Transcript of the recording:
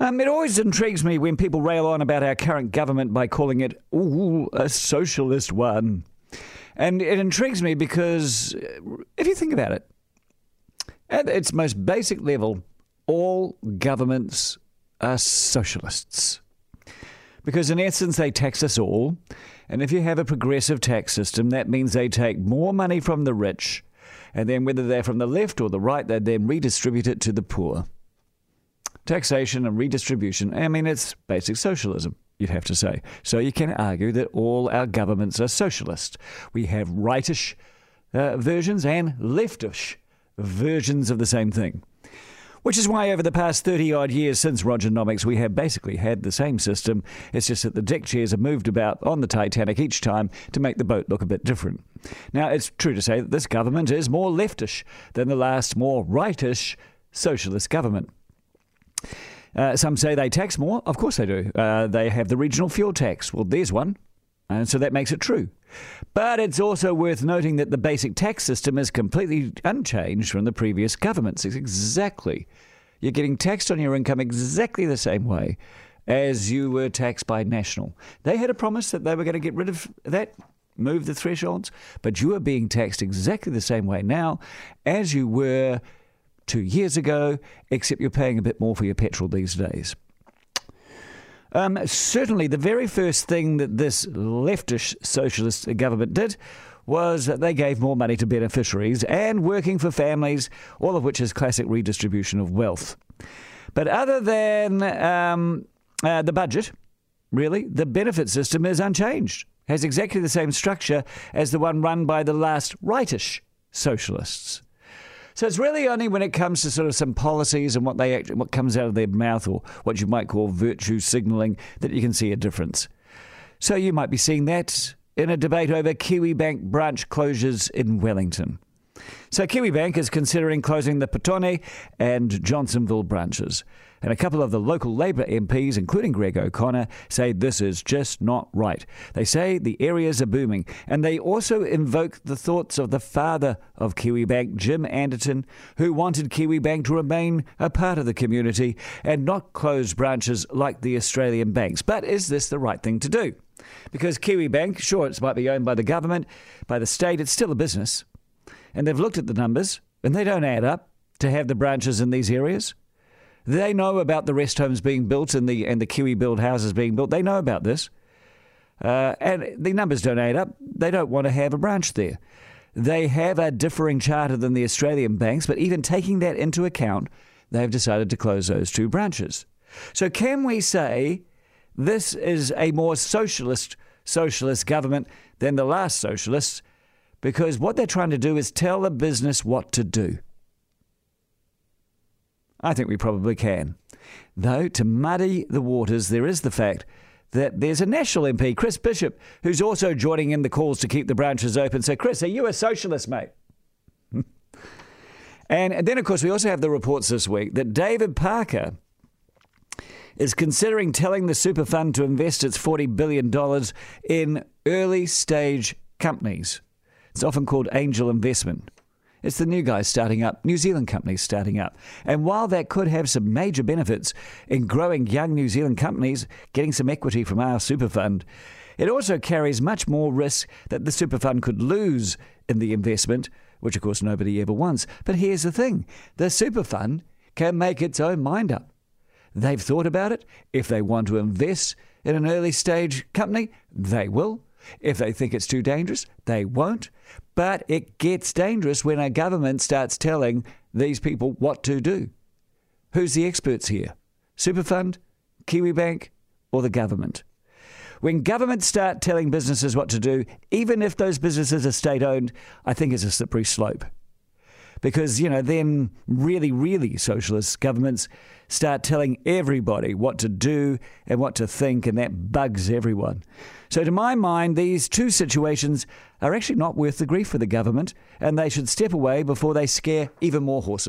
Um, it always intrigues me when people rail on about our current government by calling it, ooh, a socialist one. And it intrigues me because uh, if you think about it, at its most basic level, all governments are socialists. Because in essence, they tax us all. And if you have a progressive tax system, that means they take more money from the rich. And then, whether they're from the left or the right, they then redistribute it to the poor. Taxation and redistribution, I mean, it's basic socialism, you'd have to say. So you can argue that all our governments are socialist. We have rightish uh, versions and leftish versions of the same thing. Which is why, over the past 30 odd years since Rogernomics, we have basically had the same system. It's just that the deck chairs are moved about on the Titanic each time to make the boat look a bit different. Now, it's true to say that this government is more leftish than the last, more rightish socialist government. Uh, some say they tax more. Of course they do. Uh, they have the regional fuel tax. Well, there's one. And so that makes it true. But it's also worth noting that the basic tax system is completely unchanged from the previous governments. It's exactly. You're getting taxed on your income exactly the same way as you were taxed by National. They had a promise that they were going to get rid of that, move the thresholds, but you are being taxed exactly the same way now as you were two years ago, except you're paying a bit more for your petrol these days. Um, certainly, the very first thing that this leftish socialist government did was that they gave more money to beneficiaries and working for families, all of which is classic redistribution of wealth. But other than um, uh, the budget, really, the benefit system is unchanged, has exactly the same structure as the one run by the last rightish socialists. So it's really only when it comes to sort of some policies and what they actually, what comes out of their mouth or what you might call virtue signalling that you can see a difference. So you might be seeing that in a debate over Kiwibank branch closures in Wellington. So Kiwibank is considering closing the Petone and Johnsonville branches. And a couple of the local Labour MPs, including Greg O'Connor, say this is just not right. They say the areas are booming, and they also invoke the thoughts of the father of Kiwibank, Jim Anderton, who wanted Kiwibank to remain a part of the community and not close branches like the Australian banks. But is this the right thing to do? Because Kiwibank, sure, it might be owned by the government, by the state, it's still a business and they've looked at the numbers, and they don't add up to have the branches in these areas. They know about the rest homes being built and the and the KiwiBuild houses being built. They know about this, uh, and the numbers don't add up. They don't want to have a branch there. They have a differing charter than the Australian banks, but even taking that into account, they've decided to close those two branches. So can we say this is a more socialist socialist government than the last socialists? Because what they're trying to do is tell the business what to do. I think we probably can. Though, to muddy the waters, there is the fact that there's a National MP, Chris Bishop, who's also joining in the calls to keep the branches open. So, Chris, are you a socialist, mate? and then, of course, we also have the reports this week that David Parker is considering telling the super fund to invest its $40 billion in early stage companies. It's often called angel investment. It's the new guys starting up, New Zealand companies starting up. And while that could have some major benefits in growing young New Zealand companies, getting some equity from our super fund, it also carries much more risk that the super fund could lose in the investment, which of course nobody ever wants. But here's the thing the super fund can make its own mind up. They've thought about it. If they want to invest in an early stage company, they will. If they think it's too dangerous, they won't. But it gets dangerous when a government starts telling these people what to do. Who's the experts here? Superfund, Kiwibank, or the government? When governments start telling businesses what to do, even if those businesses are state owned, I think it's a slippery slope because, you know, then really, really socialist governments start telling everybody what to do and what to think, and that bugs everyone. So, to my mind, these two situations are actually not worth the grief for the government, and they should step away before they scare even more horses.